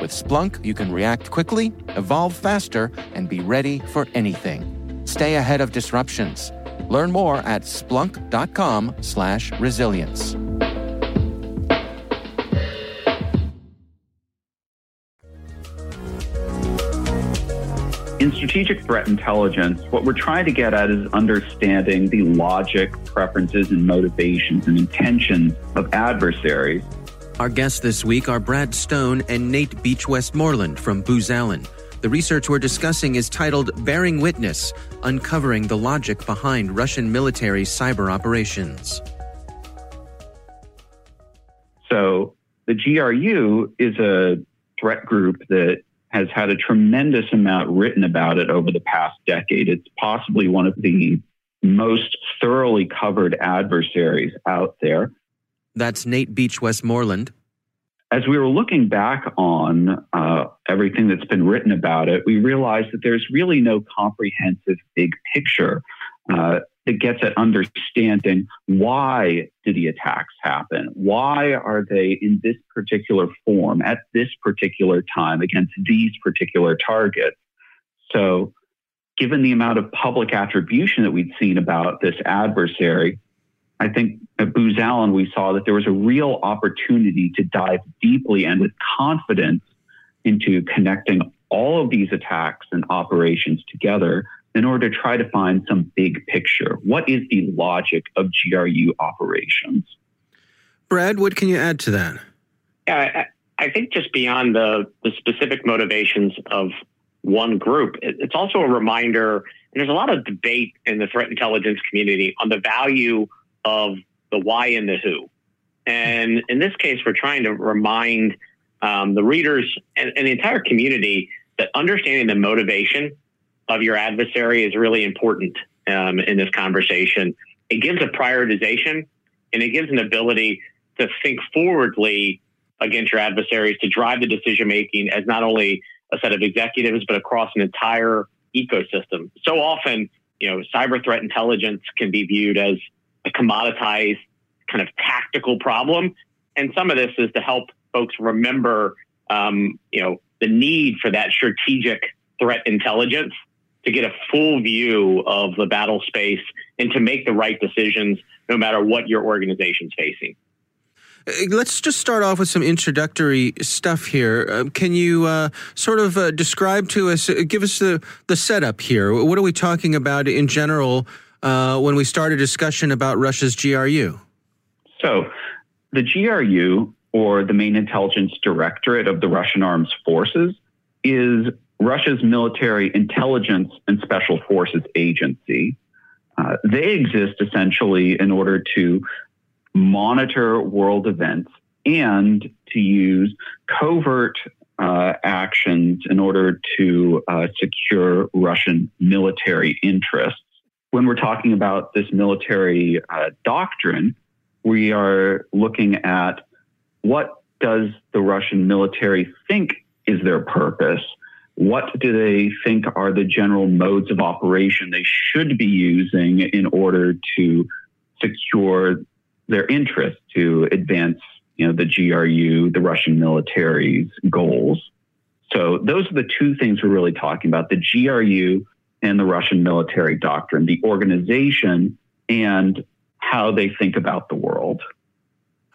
With Splunk, you can react quickly, evolve faster, and be ready for anything. Stay ahead of disruptions. Learn more at splunk.com/resilience. In strategic threat intelligence, what we're trying to get at is understanding the logic, preferences, and motivations and intentions of adversaries our guests this week are Brad Stone and Nate Beach Westmoreland from Booz Allen. The research we're discussing is titled Bearing Witness Uncovering the Logic Behind Russian Military Cyber Operations. So, the GRU is a threat group that has had a tremendous amount written about it over the past decade. It's possibly one of the most thoroughly covered adversaries out there. That's Nate Beach Westmoreland. As we were looking back on uh, everything that's been written about it, we realized that there's really no comprehensive big picture uh, that gets at understanding why did the attacks happen? Why are they in this particular form at this particular time against these particular targets? So, given the amount of public attribution that we'd seen about this adversary, I think at Booz Allen, we saw that there was a real opportunity to dive deeply and with confidence into connecting all of these attacks and operations together in order to try to find some big picture. What is the logic of GRU operations? Brad, what can you add to that? Yeah, I, I think just beyond the, the specific motivations of one group, it, it's also a reminder. And there's a lot of debate in the threat intelligence community on the value of the why and the who. And in this case, we're trying to remind um, the readers and, and the entire community that understanding the motivation of your adversary is really important um, in this conversation. It gives a prioritization and it gives an ability to think forwardly against your adversaries to drive the decision making as not only a set of executives, but across an entire ecosystem. So often, you know, cyber threat intelligence can be viewed as a commoditized kind of tactical problem. And some of this is to help folks remember, um, you know, the need for that strategic threat intelligence to get a full view of the battle space and to make the right decisions no matter what your organization's facing. Uh, let's just start off with some introductory stuff here. Uh, can you uh, sort of uh, describe to us, uh, give us the, the setup here? What are we talking about in general uh, when we start a discussion about Russia's GRU? So, the GRU, or the main intelligence directorate of the Russian Armed Forces, is Russia's military intelligence and special forces agency. Uh, they exist essentially in order to monitor world events and to use covert uh, actions in order to uh, secure Russian military interests. When we're talking about this military uh, doctrine, we are looking at what does the Russian military think is their purpose? What do they think are the general modes of operation they should be using in order to secure their interests, to advance you know, the GRU, the Russian military's goals? So those are the two things we're really talking about, the GRU and the Russian military doctrine, the organization and how they think about the world.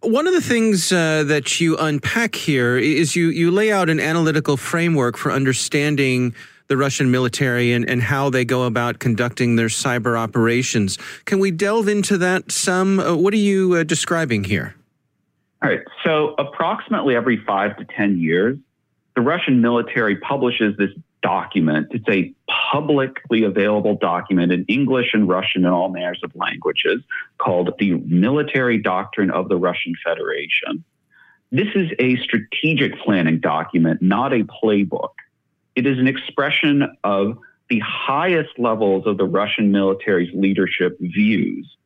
One of the things uh, that you unpack here is you, you lay out an analytical framework for understanding the Russian military and, and how they go about conducting their cyber operations. Can we delve into that some? Uh, what are you uh, describing here? All right. So, approximately every five to 10 years, the Russian military publishes this document. It's a publicly available document in English and Russian and all manners of languages called the Military Doctrine of the Russian Federation. This is a strategic planning document, not a playbook. It is an expression of the highest levels of the Russian military's leadership views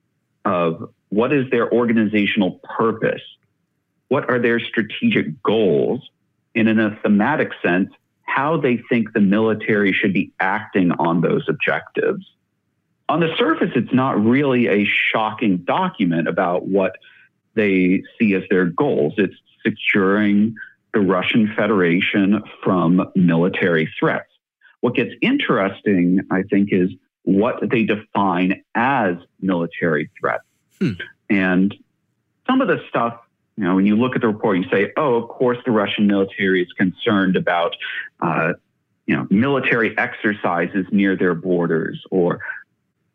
of what is their organizational purpose, what are their strategic goals, and in a thematic sense, how they think the military should be acting on those objectives. On the surface, it's not really a shocking document about what they see as their goals. It's securing the Russian Federation from military threats. What gets interesting, I think, is what they define as military threats. Hmm. And some of the stuff you know, when you look at the report, you say, "Oh, of course, the Russian military is concerned about, uh, you know, military exercises near their borders, or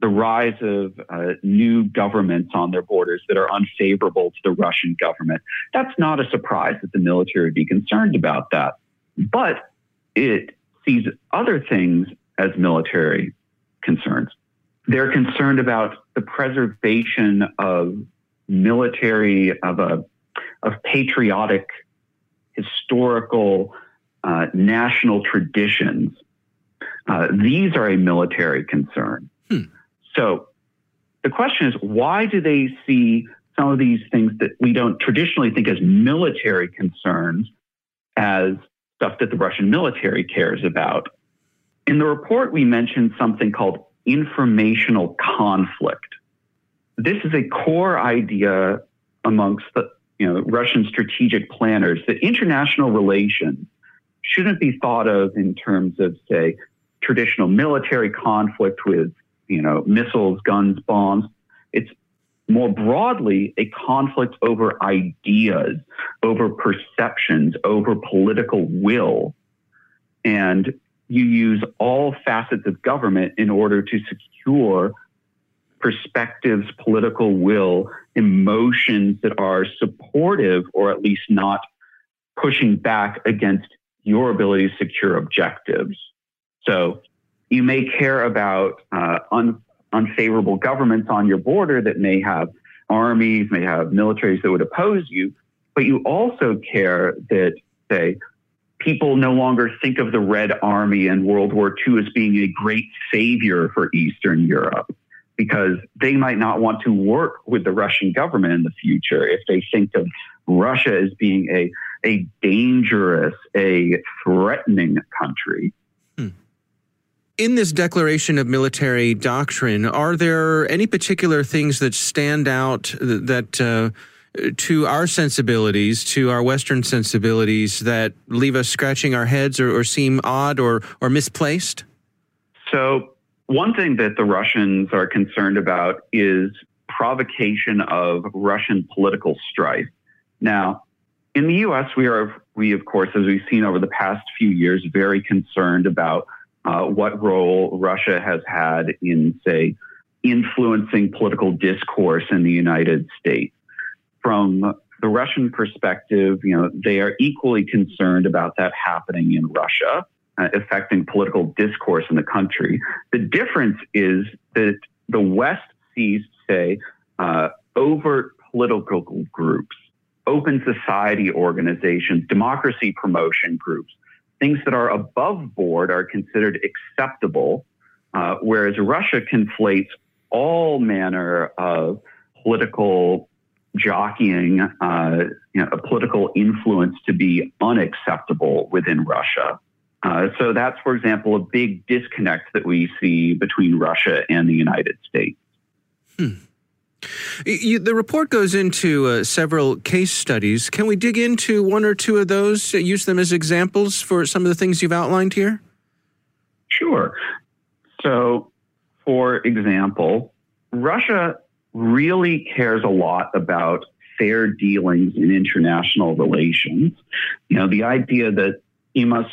the rise of uh, new governments on their borders that are unfavorable to the Russian government." That's not a surprise that the military would be concerned about that, but it sees other things as military concerns. They're concerned about the preservation of military of a of patriotic, historical, uh, national traditions. Uh, these are a military concern. Hmm. So the question is why do they see some of these things that we don't traditionally think as military concerns as stuff that the Russian military cares about? In the report, we mentioned something called informational conflict. This is a core idea amongst the you know, Russian strategic planners that international relations shouldn't be thought of in terms of, say, traditional military conflict with, you know, missiles, guns, bombs. It's more broadly a conflict over ideas, over perceptions, over political will. And you use all facets of government in order to secure perspectives, political will, emotions that are supportive or at least not pushing back against your ability to secure objectives. So you may care about uh, un- unfavorable governments on your border that may have armies, may have militaries that would oppose you, but you also care that, say, people no longer think of the Red Army in World War II as being a great savior for Eastern Europe because they might not want to work with the Russian government in the future if they think of Russia as being a, a dangerous, a threatening country. Hmm. In this declaration of military doctrine, are there any particular things that stand out that uh, to our sensibilities, to our Western sensibilities, that leave us scratching our heads or, or seem odd or, or misplaced? So, one thing that the Russians are concerned about is provocation of Russian political strife. Now, in the U.S., we are, we of course, as we've seen over the past few years, very concerned about uh, what role Russia has had in, say, influencing political discourse in the United States. From the Russian perspective, you know, they are equally concerned about that happening in Russia uh, affecting political discourse in the country. The difference is that the West sees, say, uh, overt political groups, open society organizations, democracy promotion groups, things that are above board are considered acceptable, uh, whereas Russia conflates all manner of political jockeying, uh, you know, a political influence to be unacceptable within Russia. Uh, so that's, for example, a big disconnect that we see between Russia and the United States. Hmm. You, the report goes into uh, several case studies. Can we dig into one or two of those, uh, use them as examples for some of the things you've outlined here? Sure. So, for example, Russia really cares a lot about fair dealings in international relations. You know, the idea that you must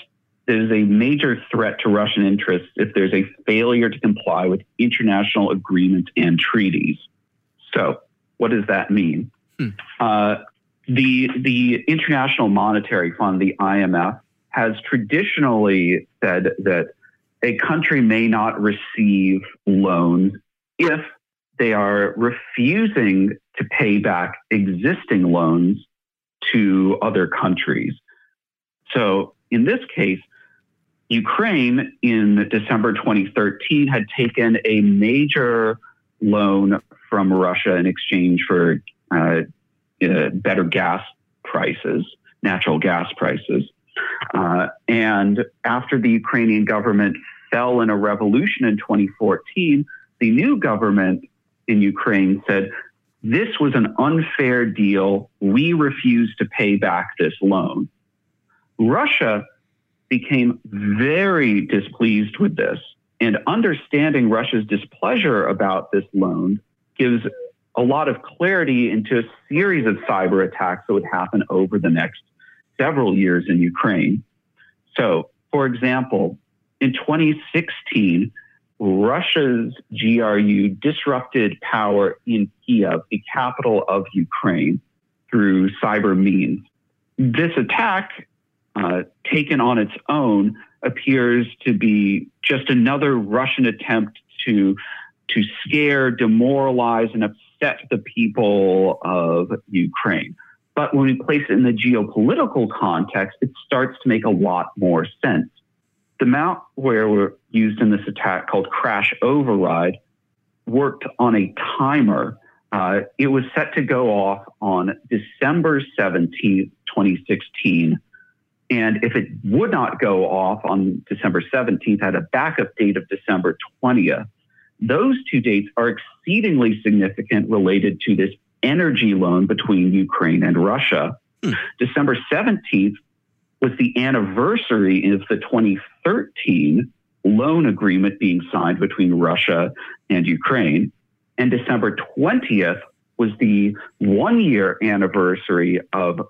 there's a major threat to Russian interests if there's a failure to comply with international agreements and treaties. So, what does that mean? Hmm. Uh, the the International Monetary Fund, the IMF, has traditionally said that a country may not receive loans if they are refusing to pay back existing loans to other countries. So, in this case, Ukraine in December 2013 had taken a major loan from Russia in exchange for uh, uh, better gas prices, natural gas prices. Uh, and after the Ukrainian government fell in a revolution in 2014, the new government in Ukraine said, This was an unfair deal. We refuse to pay back this loan. Russia became very displeased with this. And understanding Russia's displeasure about this loan gives a lot of clarity into a series of cyber attacks that would happen over the next several years in Ukraine. So, for example, in 2016, Russia's GRU disrupted power in Kiev, the capital of Ukraine, through cyber means. This attack, uh, taken on its own, appears to be just another Russian attempt to to scare, demoralize, and upset the people of Ukraine. But when we place it in the geopolitical context, it starts to make a lot more sense. The malware used in this attack, called Crash Override, worked on a timer. Uh, it was set to go off on December 17th, 2016. And if it would not go off on December 17th, had a backup date of December 20th. Those two dates are exceedingly significant related to this energy loan between Ukraine and Russia. Hmm. December 17th was the anniversary of the 2013 loan agreement being signed between Russia and Ukraine. And December 20th was the one year anniversary of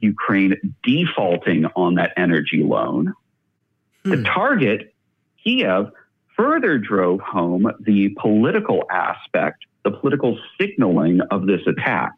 Ukraine defaulting on that energy loan. Hmm. The target, Kiev, further drove home the political aspect, the political signaling of this attack.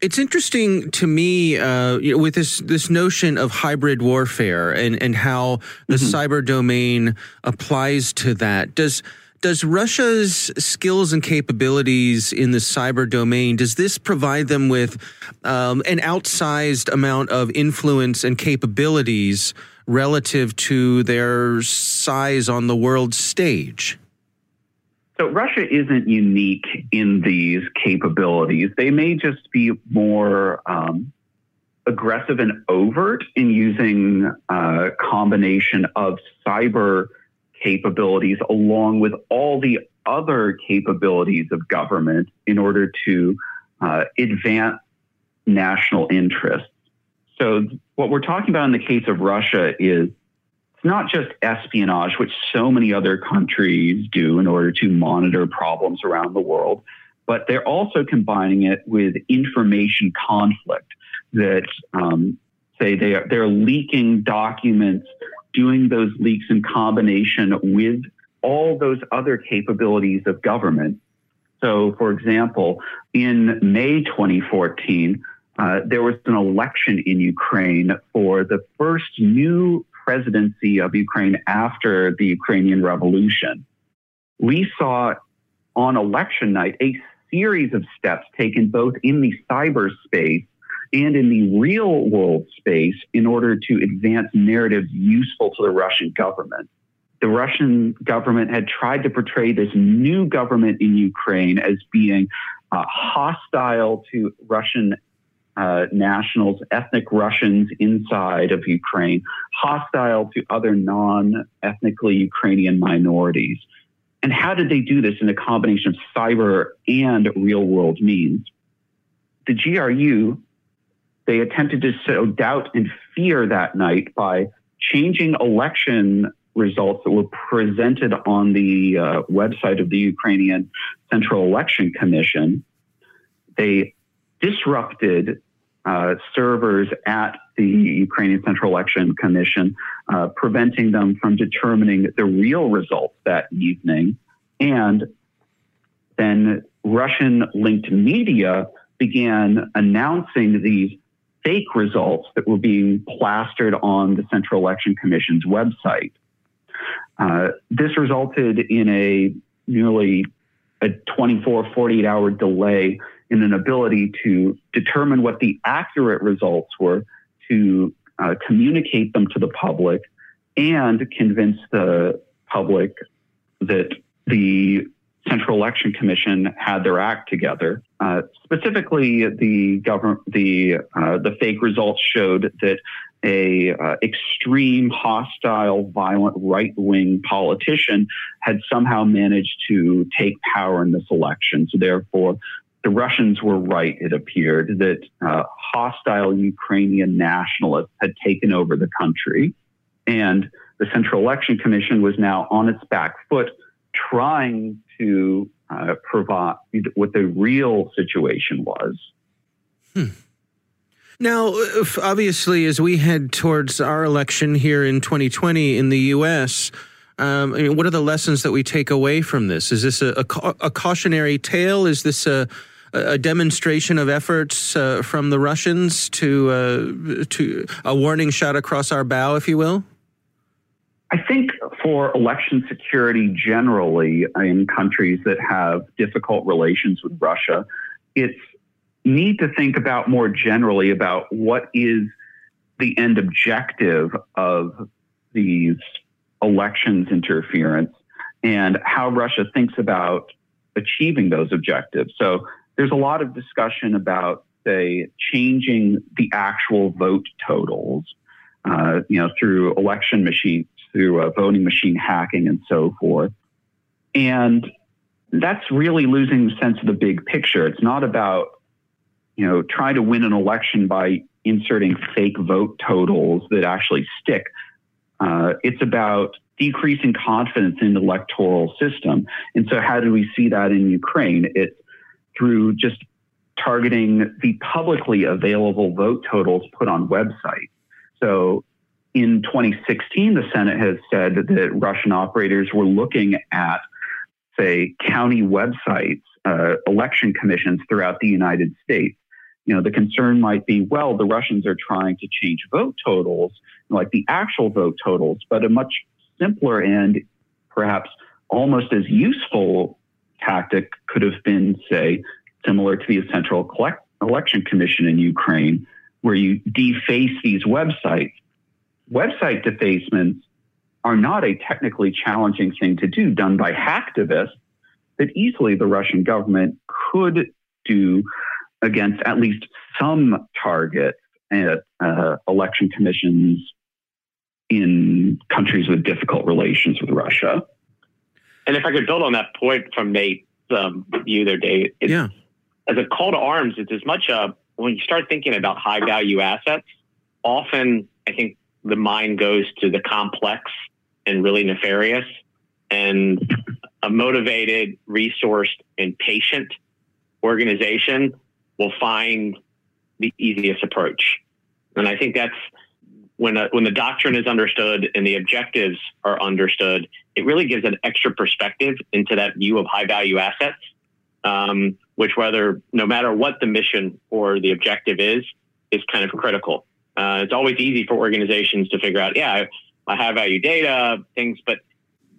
It's interesting to me uh, with this this notion of hybrid warfare and and how the mm-hmm. cyber domain applies to that. Does does Russia's skills and capabilities in the cyber domain does this provide them with um, an outsized amount of influence and capabilities relative to their size on the world stage? So Russia isn't unique in these capabilities. They may just be more um, aggressive and overt in using a combination of cyber capabilities along with all the other capabilities of government in order to uh, advance national interests. So what we're talking about in the case of Russia is it's not just espionage, which so many other countries do in order to monitor problems around the world, but they're also combining it with information conflict that um, say they are, they're leaking documents, doing those leaks in combination with all those other capabilities of government. So, for example, in May 2014, uh, there was an election in Ukraine for the first new presidency of Ukraine after the Ukrainian Revolution. We saw on election night a series of steps taken both in the cyberspace and in the real world space in order to advance narratives useful to the Russian government. The Russian government had tried to portray this new government in Ukraine as being uh, hostile to Russian uh, nationals, ethnic Russians inside of Ukraine, hostile to other non ethnically Ukrainian minorities. And how did they do this in a combination of cyber and real world means? The GRU, they attempted to sow doubt and fear that night by changing election results that were presented on the uh, website of the Ukrainian Central Election Commission. They disrupted uh, servers at the Ukrainian Central Election Commission, uh, preventing them from determining the real results that evening. And then Russian linked media began announcing these fake results that were being plastered on the Central Election Commission's website. Uh, this resulted in a nearly a 24, 48 hour delay in an ability to determine what the accurate results were, to uh, communicate them to the public, and convince the public that the Central Election Commission had their act together. Uh, specifically, the government, the uh, the fake results showed that a uh, extreme, hostile, violent right wing politician had somehow managed to take power in this election. So therefore, the Russians were right, it appeared, that uh, hostile Ukrainian nationalists had taken over the country. And the Central Election Commission was now on its back foot, trying to uh, provide what the real situation was. Hmm. Now, obviously, as we head towards our election here in 2020 in the U.S., um, I mean, what are the lessons that we take away from this? Is this a, a, a cautionary tale? Is this a, a demonstration of efforts uh, from the Russians to uh, to a warning shot across our bow, if you will? I think for election security generally in countries that have difficult relations with Russia, it's need to think about more generally about what is the end objective of these elections interference and how Russia thinks about achieving those objectives. So there's a lot of discussion about, say, changing the actual vote totals, uh, you know, through election machines, through uh, voting machine hacking, and so forth. And that's really losing the sense of the big picture. It's not about, you know, trying to win an election by inserting fake vote totals that actually stick. Uh, it's about decreasing confidence in the electoral system. And so, how do we see that in Ukraine? It's through just targeting the publicly available vote totals put on websites. So in 2016, the Senate has said that Russian operators were looking at, say, county websites, uh, election commissions throughout the United States. You know, the concern might be, well, the Russians are trying to change vote totals, like the actual vote totals, but a much simpler and perhaps almost as useful tactic could have been, say, similar to the Central Election Commission in Ukraine, where you deface these websites. Website defacements are not a technically challenging thing to do, done by hacktivists that easily the Russian government could do against at least some targets at uh, election commissions in countries with difficult relations with Russia. And if I could build on that point from Nate's um, view there, Dave, yeah. as a call to arms, it's as much a, when you start thinking about high value assets, often I think the mind goes to the complex and really nefarious. And a motivated, resourced, and patient organization will find the easiest approach. And I think that's when a, when the doctrine is understood and the objectives are understood, it really gives an extra perspective into that view of high value assets. Um, which whether no matter what the mission or the objective is, is kind of critical. Uh, it's always easy for organizations to figure out, yeah, I, have value data things, but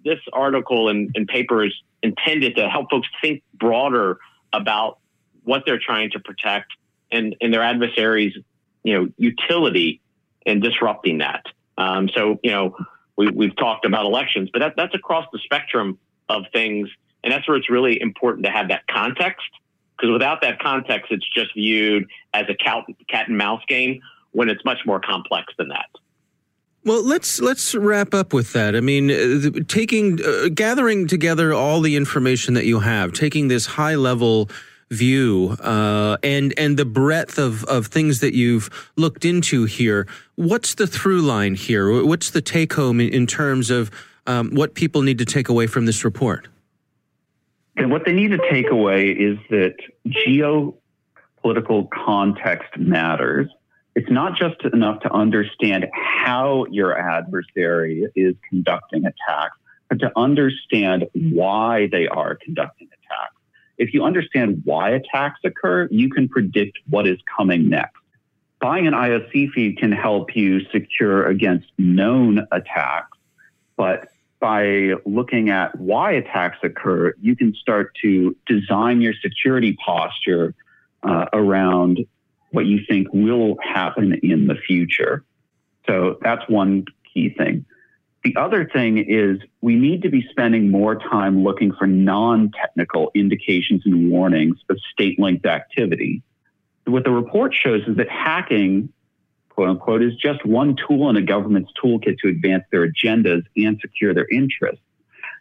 this article and, and paper is intended to help folks think broader about what they're trying to protect and, and their adversaries, you know, utility and disrupting that. Um, so, you know, we, we've talked about elections, but that, that's across the spectrum of things. And that's where it's really important to have that context. Because without that context, it's just viewed as a cat and mouse game when it's much more complex than that. Well, let's let's wrap up with that. I mean, uh, taking uh, gathering together all the information that you have, taking this high level view uh, and and the breadth of of things that you've looked into here. What's the through line here? What's the take home in, in terms of um, what people need to take away from this report? And what they need to take away is that geopolitical context matters it's not just enough to understand how your adversary is conducting attacks, but to understand why they are conducting attacks. If you understand why attacks occur, you can predict what is coming next. Buying an IOC feed can help you secure against known attacks, but by looking at why attacks occur, you can start to design your security posture uh, around what you think will happen in the future. So that's one key thing. The other thing is we need to be spending more time looking for non technical indications and warnings of state linked activity. What the report shows is that hacking, quote unquote, is just one tool in a government's toolkit to advance their agendas and secure their interests.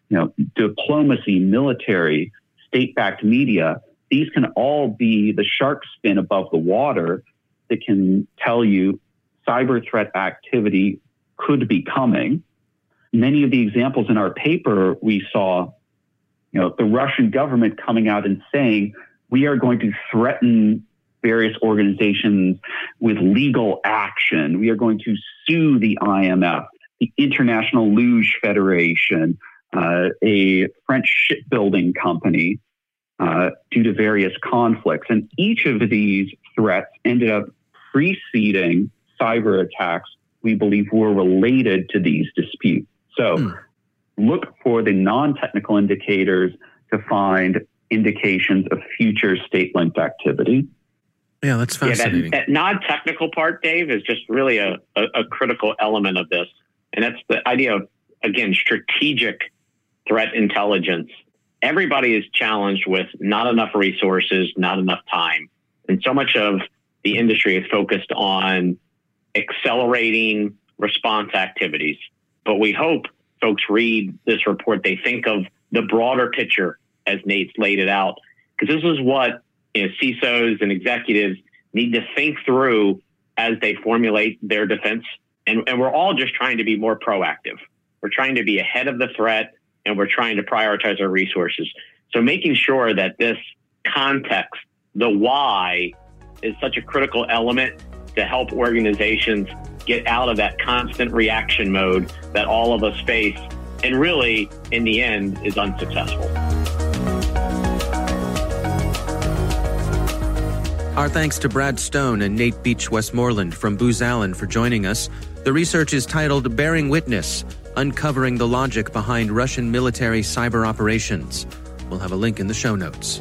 You know, diplomacy, military, state backed media, these can all be the shark spin above the water that can tell you cyber threat activity could be coming. Many of the examples in our paper, we saw, you know, the Russian government coming out and saying, we are going to threaten various organizations with legal action. We are going to sue the IMF, the International Luge Federation, uh, a French shipbuilding company uh, due to various conflicts. And each of these threats ended up preceding cyber attacks we believe were related to these disputes. So mm. look for the non technical indicators to find indications of future state linked activity. Yeah, that's fascinating. Yeah, that, that non technical part, Dave, is just really a, a, a critical element of this. And that's the idea of, again, strategic threat intelligence everybody is challenged with not enough resources, not enough time. And so much of the industry is focused on accelerating response activities. But we hope folks read this report, they think of the broader picture as Nate's laid it out, because this is what you know, CISOs and executives need to think through as they formulate their defense. And, and we're all just trying to be more proactive. We're trying to be ahead of the threat and we're trying to prioritize our resources. So making sure that this context, the why, is such a critical element to help organizations get out of that constant reaction mode that all of us face and really, in the end, is unsuccessful. Our thanks to Brad Stone and Nate Beach Westmoreland from Booz Allen for joining us. The research is titled Bearing Witness uncovering the logic behind Russian military cyber operations. We'll have a link in the show notes.